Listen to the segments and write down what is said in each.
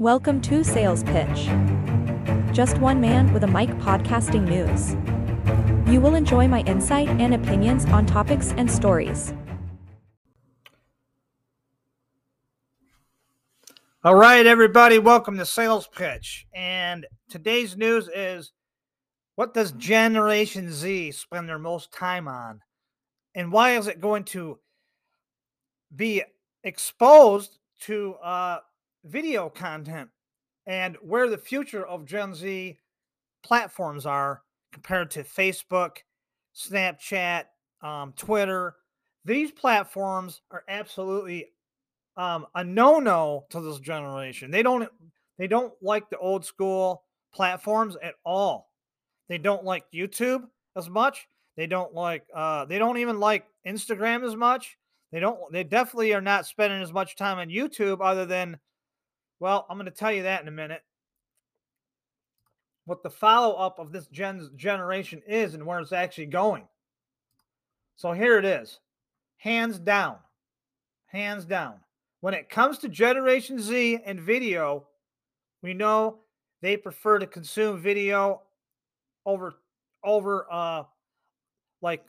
Welcome to Sales Pitch. Just one man with a mic podcasting news. You will enjoy my insight and opinions on topics and stories. All right, everybody, welcome to Sales Pitch. And today's news is what does Generation Z spend their most time on? And why is it going to be exposed to uh, video content and where the future of Gen Z platforms are compared to Facebook, Snapchat, um, Twitter? These platforms are absolutely um, a no-no to this generation. They don't they don't like the old school platforms at all. They don't like YouTube as much. They don't like uh, they don't even like Instagram as much. They don't they definitely are not spending as much time on YouTube other than well, I'm going to tell you that in a minute. What the follow up of this gen- generation is and where it's actually going. So here it is. Hands down. Hands down. When it comes to Generation Z and video, we know they prefer to consume video over over uh like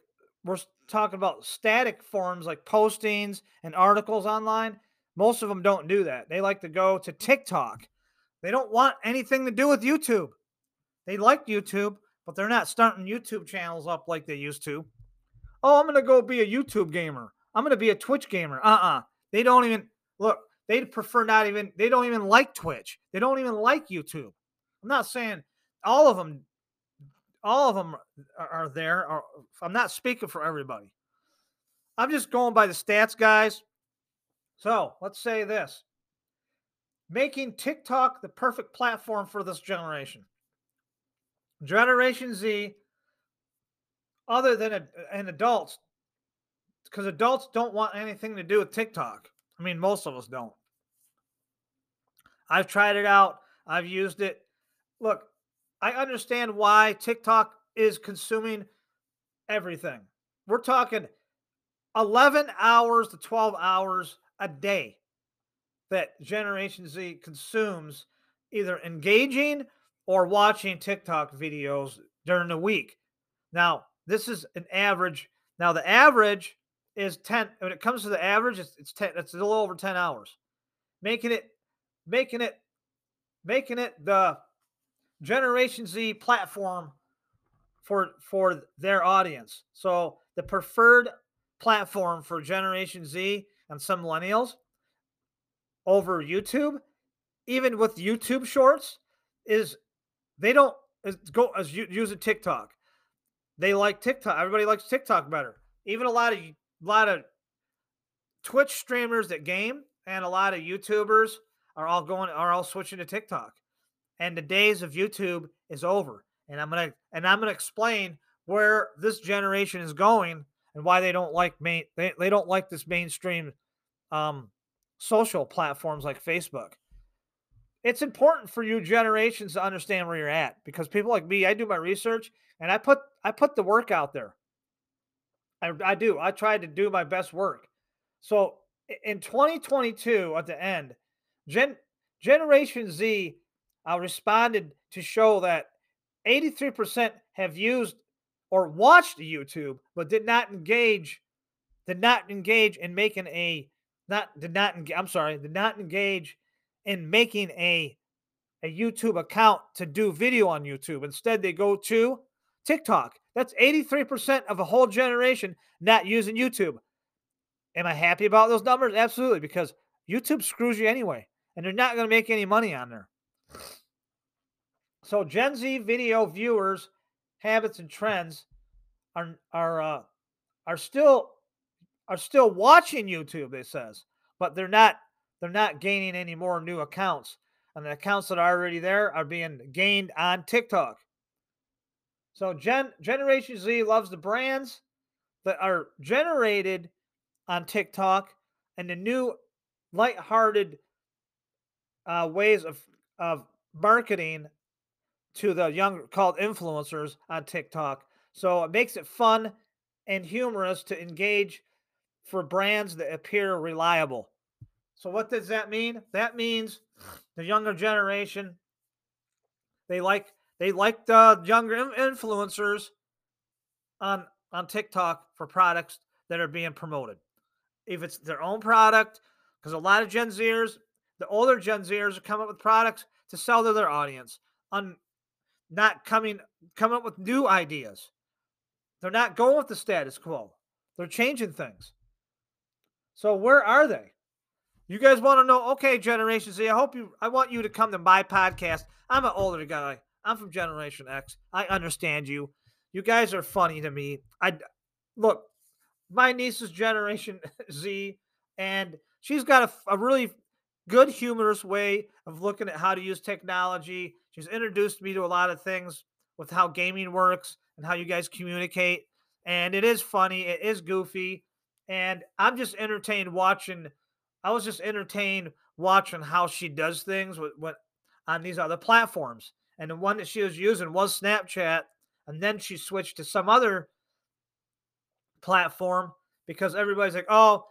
we're talking about static forms like postings and articles online. Most of them don't do that. They like to go to TikTok. They don't want anything to do with YouTube. They like YouTube, but they're not starting YouTube channels up like they used to. Oh, I'm going to go be a YouTube gamer. I'm going to be a Twitch gamer. Uh uh They don't even look, they prefer not even, they don't even like Twitch. They don't even like YouTube. I'm not saying all of them, all of them are, are there. Or, I'm not speaking for everybody. I'm just going by the stats, guys. So let's say this making TikTok the perfect platform for this generation. Generation Z, other than and adults, because adults don't want anything to do with TikTok. I mean, most of us don't. I've tried it out, I've used it. Look, I understand why TikTok is consuming everything. We're talking 11 hours to 12 hours a day that Generation Z consumes either engaging or watching TikTok videos during the week. Now, this is an average. Now, the average is 10 when it comes to the average it's, it's 10 it's a little over 10 hours making it making it making it the generation z platform for for their audience so the preferred platform for generation z and some millennials over YouTube, even with YouTube Shorts, is they don't is go as using TikTok. They like TikTok. Everybody likes TikTok better. Even a lot of a lot of Twitch streamers that game and a lot of YouTubers are all going are all switching to TikTok. And the days of YouTube is over. And I'm gonna and I'm gonna explain where this generation is going and why they don't like main they, they don't like this mainstream um, social platforms like Facebook. It's important for you generations to understand where you're at because people like me, I do my research and I put I put the work out there. I, I do. I try to do my best work. So in 2022, at the end, Gen Generation Z uh, responded to show that 83% have used or watched YouTube but did not engage did not engage in making a not did not I'm sorry, did not engage in making a a YouTube account to do video on YouTube. Instead, they go to TikTok. That's 83% of a whole generation not using YouTube. Am I happy about those numbers? Absolutely, because YouTube screws you anyway, and they're not going to make any money on there. So Gen Z video viewers habits and trends are are uh, are still are still watching YouTube, it says, but they're not they're not gaining any more new accounts. And the accounts that are already there are being gained on TikTok. So Gen Generation Z loves the brands that are generated on TikTok and the new light-hearted uh, ways of of marketing to the young called influencers on TikTok. So it makes it fun and humorous to engage for brands that appear reliable. So what does that mean? That means the younger generation, they like they like the younger influencers on on TikTok for products that are being promoted. If it's their own product, because a lot of Gen Zers, the older Gen Zers, coming up with products to sell to their audience, on not coming coming up with new ideas. They're not going with the status quo. They're changing things. So where are they? You guys want to know? Okay, Generation Z. I hope you. I want you to come to my podcast. I'm an older guy. I'm from Generation X. I understand you. You guys are funny to me. I look. My niece is Generation Z, and she's got a, a really good, humorous way of looking at how to use technology. She's introduced me to a lot of things with how gaming works and how you guys communicate. And it is funny. It is goofy. And I'm just entertained watching I was just entertained watching how she does things with, with on these other platforms. And the one that she was using was Snapchat, and then she switched to some other platform because everybody's like, "Oh,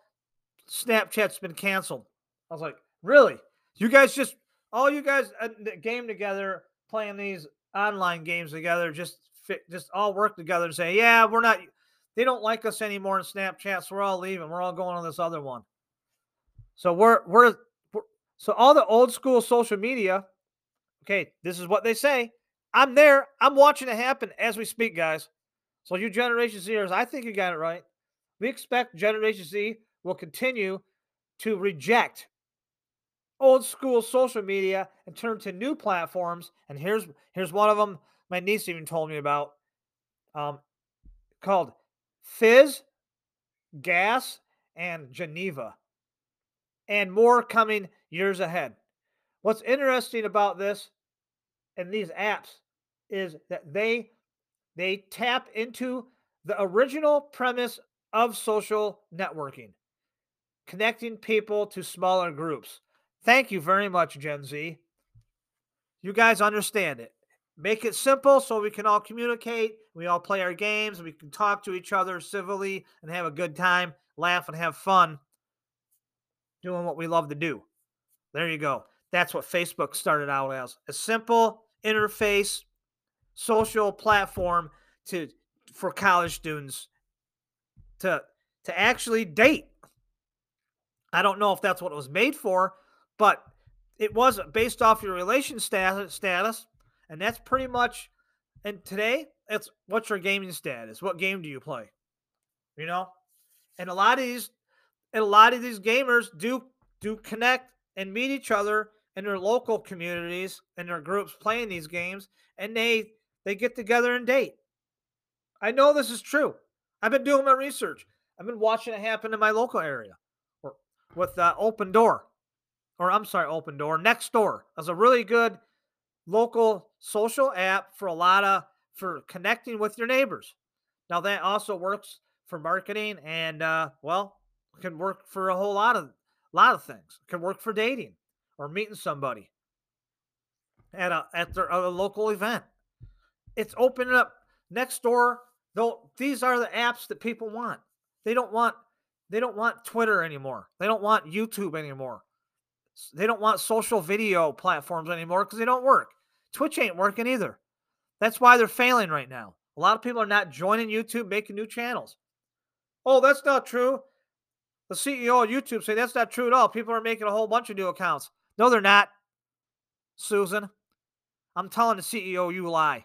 Snapchat's been canceled." I was like, "Really? You guys just all you guys uh, game together, playing these online games together, just fit, just all work together and say, yeah, we're not. They don't like us anymore in Snapchat, so we're all leaving. We're all going on this other one." So we're, we're, we're so all the old school social media. Okay, this is what they say. I'm there. I'm watching it happen as we speak, guys. So you Generation Zers, I think you got it right. We expect Generation Z will continue to reject old school social media and turn to new platforms. And here's here's one of them. My niece even told me about, um, called Fizz, Gas, and Geneva and more coming years ahead. What's interesting about this and these apps is that they they tap into the original premise of social networking, connecting people to smaller groups. Thank you very much, Gen Z. You guys understand it. Make it simple so we can all communicate, we all play our games, we can talk to each other civilly and have a good time, laugh and have fun doing what we love to do. There you go. That's what Facebook started out as a simple interface, social platform to for college students to to actually date. I don't know if that's what it was made for, but it was based off your relation status, status and that's pretty much. And today, it's what's your gaming status? What game do you play? You know, and a lot of these and a lot of these gamers do do connect and meet each other in their local communities and their groups playing these games and they they get together and date i know this is true i've been doing my research i've been watching it happen in my local area or with uh, Opendoor or i'm sorry Open Door. Next Door as a really good local social app for a lot of for connecting with your neighbors now that also works for marketing and uh, well can work for a whole lot of lot of things. Can work for dating or meeting somebody at a at their a local event. It's opening up next door. Though these are the apps that people want. They don't want they don't want Twitter anymore. They don't want YouTube anymore. They don't want social video platforms anymore because they don't work. Twitch ain't working either. That's why they're failing right now. A lot of people are not joining YouTube, making new channels. Oh, that's not true. The CEO of YouTube say that's not true at all. People are making a whole bunch of new accounts. No, they're not. Susan, I'm telling the CEO you lie.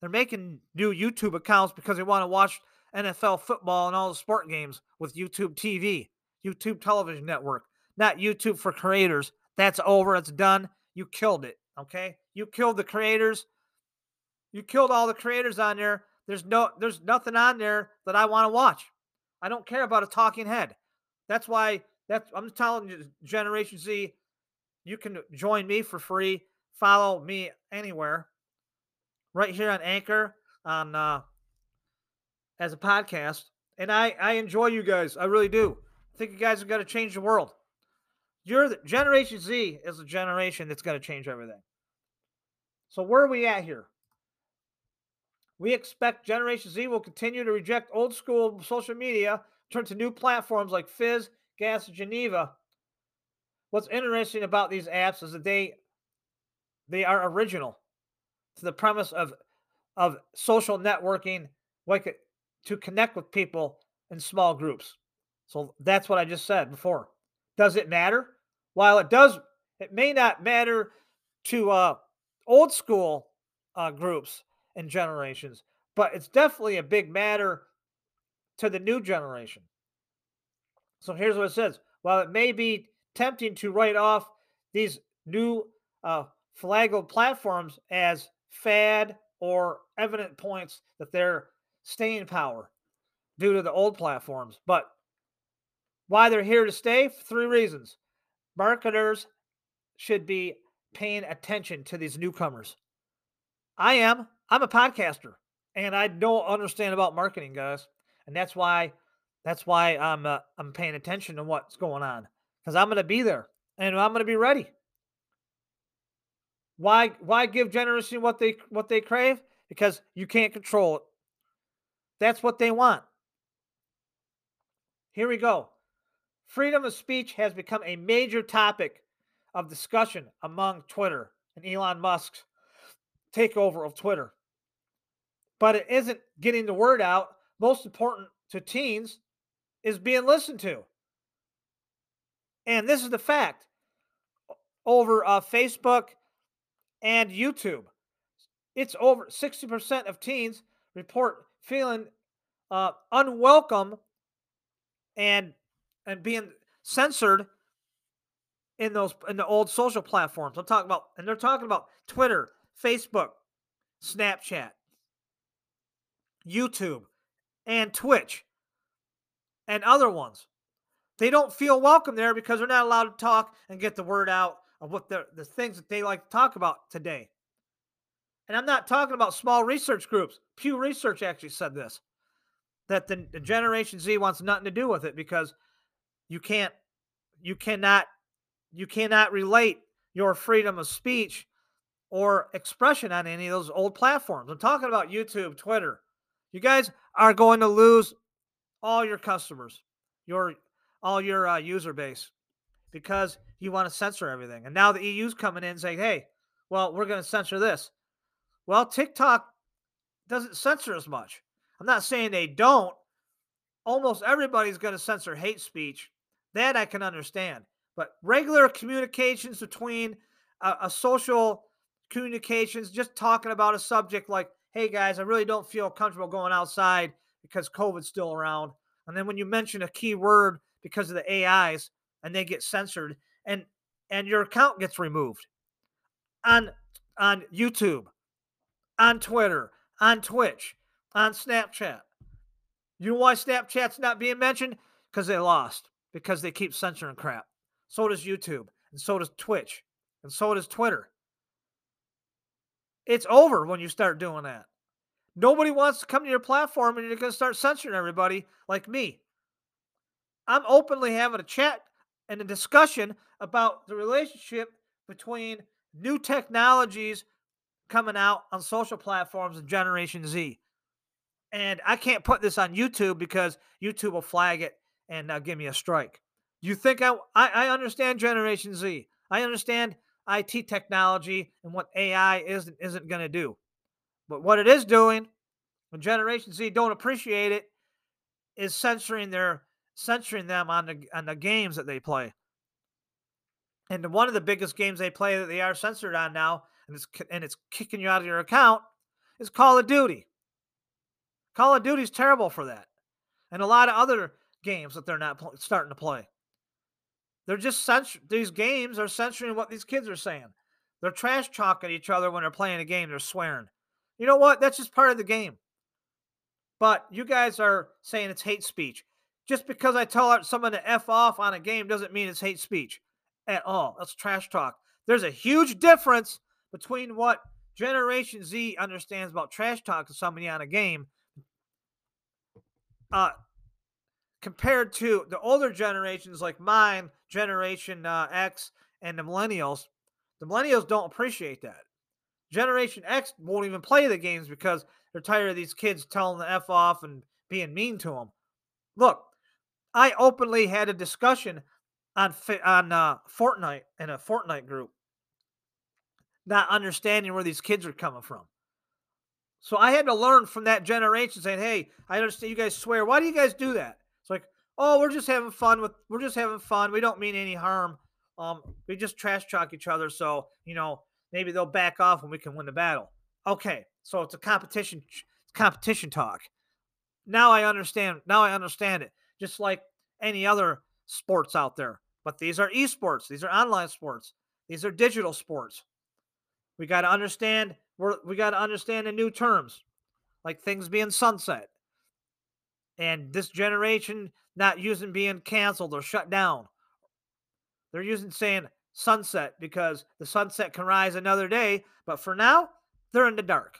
They're making new YouTube accounts because they want to watch NFL football and all the sport games with YouTube TV, YouTube television network, not YouTube for creators. That's over. It's done. You killed it. Okay? You killed the creators. You killed all the creators on there. There's no there's nothing on there that I want to watch. I don't care about a talking head. That's why that's I'm telling you, Generation Z, you can join me for free. Follow me anywhere, right here on Anchor on uh, as a podcast, and I I enjoy you guys. I really do. I think you guys have got to change the world. You're the Generation Z is a generation that's going to change everything. So where are we at here? We expect Generation Z will continue to reject old school social media turn to new platforms like Fizz, Gas, Geneva. What's interesting about these apps is that they They are original to the premise of of social networking, like uh, to connect with people in small groups. So that's what I just said before. Does it matter? While it does, it may not matter to uh, old school uh, groups and generations, but it's definitely a big matter to the new generation. So here's what it says. While it may be tempting to write off these new uh, platforms as fad or evident points that they're staying power due to the old platforms, but why they're here to stay? For Three reasons. Marketers should be paying attention to these newcomers. I am. I'm a podcaster, and I don't understand about marketing, guys, and that's why that's why I'm uh, I'm paying attention to what's going on because I'm going to be there and I'm going to be ready. Why why give generation what they what they crave? Because you can't control it. That's what they want. Here we go. Freedom of speech has become a major topic of discussion among Twitter and Elon Musk's takeover of Twitter. But it isn't getting the word out. Most important to teens is being listened to. And this is the fact over uh, Facebook and YouTube. It's over 60% of teens report feeling uh, unwelcome and and being censored in those in the old social platforms. I'm talking about, and they're talking about Twitter, Facebook, Snapchat, YouTube, and Twitch, and other ones. They don't feel welcome there because they're not allowed to talk and get the word out of what the the things that they like to talk about today. And I'm not talking about small research groups. Pew Research actually said this that the, the Generation Z wants nothing to do with it because you can't you cannot you cannot relate your freedom of speech or expression on any of those old platforms. I'm talking about YouTube, Twitter. You guys are going to lose all your customers, your all your uh, user base because you want to censor everything. And now the EU's coming in saying, "Hey, well, we're going to censor this." Well, TikTok doesn't censor as much. I'm not saying they don't. Almost everybody's going to censor hate speech that I can understand. But regular communications between a, a social communications, just talking about a subject like, hey guys, I really don't feel comfortable going outside because COVID's still around. And then when you mention a key word because of the AIs and they get censored and and your account gets removed on on YouTube, on Twitter, on Twitch, on Snapchat. You know why Snapchat's not being mentioned? Because they lost because they keep censoring crap. So does YouTube, and so does Twitch, and so does Twitter. It's over when you start doing that. Nobody wants to come to your platform and you're going to start censoring everybody like me. I'm openly having a chat and a discussion about the relationship between new technologies coming out on social platforms and Generation Z. And I can't put this on YouTube because YouTube will flag it and now give me a strike. You think I, I, I understand Generation Z? I understand IT technology and what AI isn't isn't going to do. But what it is doing, when Generation Z don't appreciate it, is censoring their censoring them on the on the games that they play. And one of the biggest games they play that they are censored on now, and it's and it's kicking you out of your account, is Call of Duty. Call of Duty is terrible for that, and a lot of other games that they're not pl- starting to play. They're just censor- these games are censoring what these kids are saying. They're trash talking each other when they're playing a game. They're swearing. You know what? That's just part of the game. But you guys are saying it's hate speech. Just because I tell someone to f off on a game doesn't mean it's hate speech at all. That's trash talk. There's a huge difference between what Generation Z understands about trash talk to somebody on a game uh, compared to the older generations like mine, Generation uh, X, and the millennials, the millennials don't appreciate that. Generation X won't even play the games because they're tired of these kids telling the F off and being mean to them. Look, I openly had a discussion on on uh, Fortnite in a Fortnite group. not understanding where these kids are coming from. So I had to learn from that generation saying, hey, I understand you guys swear. Why do you guys do that? It's oh, we're just having fun with we're just having fun. We don't mean any harm. Um, we just trash talk each other. So, you know, maybe they'll back off when we can win the battle. Okay. So it's a competition competition talk. Now I understand. Now I understand it. Just like any other sports out there. But these are esports. These are online sports. These are digital sports. We got to understand we're, we got to understand the new terms, like things being sunset, and this generation not using being canceled or shut down. They're using saying sunset because the sunset can rise another day, but for now, they're in the dark.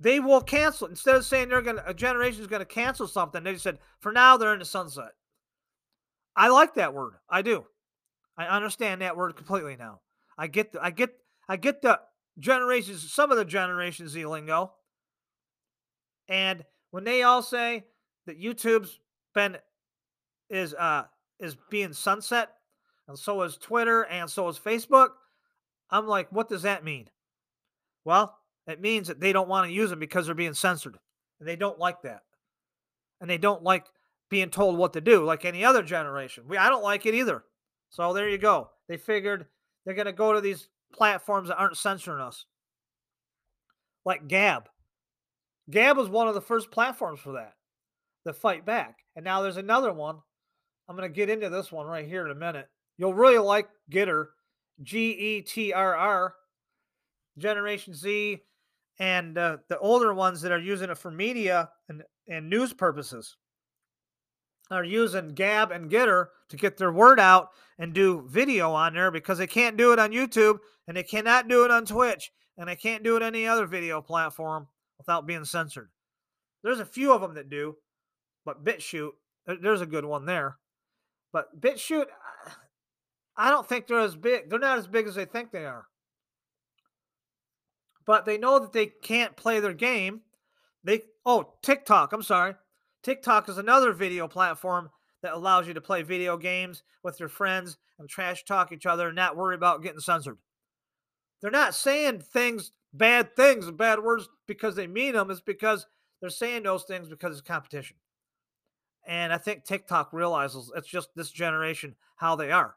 They will cancel instead of saying they're gonna a generation is gonna cancel something. They said for now they're in the sunset. I like that word. I do. I understand that word completely now. I get the I get I get the generations, some of the generations Z lingo. And when they all say that YouTube's been is uh is being sunset, and so is Twitter, and so is Facebook, I'm like, what does that mean? Well, it means that they don't want to use them because they're being censored. And they don't like that. And they don't like being told what to do like any other generation. We I don't like it either. So there you go. They figured they're going to go to these platforms that aren't censoring us, like Gab. Gab was one of the first platforms for that, the fight back. And now there's another one. I'm going to get into this one right here in a minute. You'll really like Gettr, G E T R R, Generation Z, and uh, the older ones that are using it for media and, and news purposes are using Gab and Gettr to get their word out and do video on there because they can't do it on YouTube and they cannot do it on Twitch and they can't do it any other video platform without being censored. There's a few of them that do, but BitChute, there's a good one there. But BitChute, uh, I don't think they're as big. They're not as big as they think they are. But they know that they can't play their game. They oh TikTok. I'm sorry. TikTok is another video platform that allows you to play video games with your friends and trash talk each other and not worry about getting censored. They're not saying things, bad things, bad words because they mean them. It's because they're saying those things because it's competition. And I think TikTok realizes it's just this generation how they are.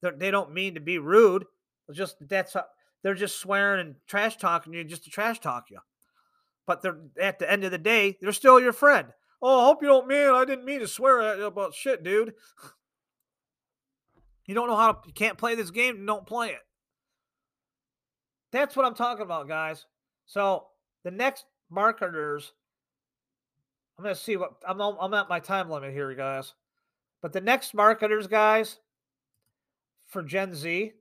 They're, they do not mean to be rude. It's just that's how, they're just swearing and trash talking you just to trash talk you. But they're at the end of the day, they're still your friend. Oh, I hope you don't mean I didn't mean to swear at you about shit, dude. You don't know how to, you can't play this game, don't play it. That's what I'm talking about, guys. So the next marketers, I'm gonna see what I'm. I'm at my time limit here, guys. But the next marketers, guys, for Gen Z,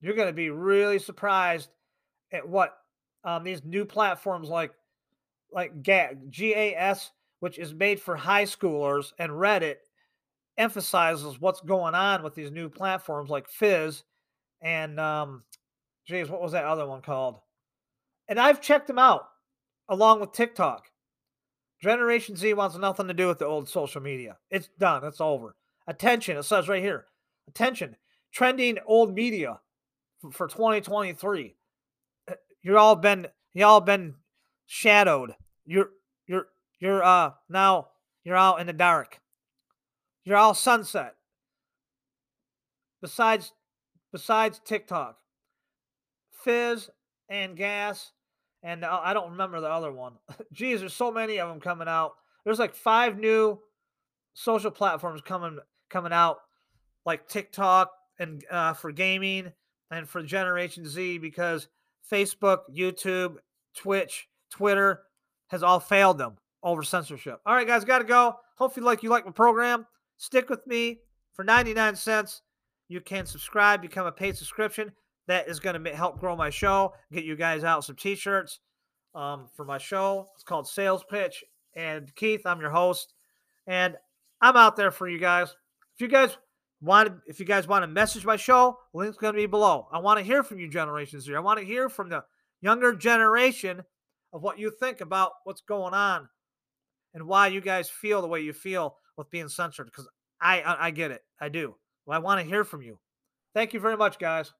you're gonna be really surprised at what um, these new platforms like like GAS which is made for high schoolers, and Reddit emphasizes what's going on with these new platforms like Fizz and um, geez, what was that other one called? And I've checked them out along with TikTok. Generation Z wants nothing to do with the old social media. It's done. It's over. Attention. It says right here. Attention. Trending old media for 2023. Uh, you're all been you all been shadowed. You're you're you're uh now you're out in the dark. You're all sunset. Besides besides TikTok, Fizz and Gas, and I don't remember the other one. Geez, there's so many of them coming out. There's like five new social platforms coming coming out, like TikTok and uh, for gaming and for Generation Z because Facebook, YouTube, Twitch, Twitter has all failed them over censorship. All right, guys, got to go. Hopefully, like you like my program. Stick with me for 99 cents. You can subscribe, become a paid subscription. That is going to help grow my show, get you guys out some t shirts um, for my show. It's called Sales Pitch. And Keith, I'm your host. And I'm out there for you guys. If you guys want to, if you guys want to message my show, link's going to be below. I want to hear from you, Generation I want to hear from the younger generation of what you think about what's going on and why you guys feel the way you feel with being censored because I, I, I get it. I do. Well, I want to hear from you. Thank you very much, guys.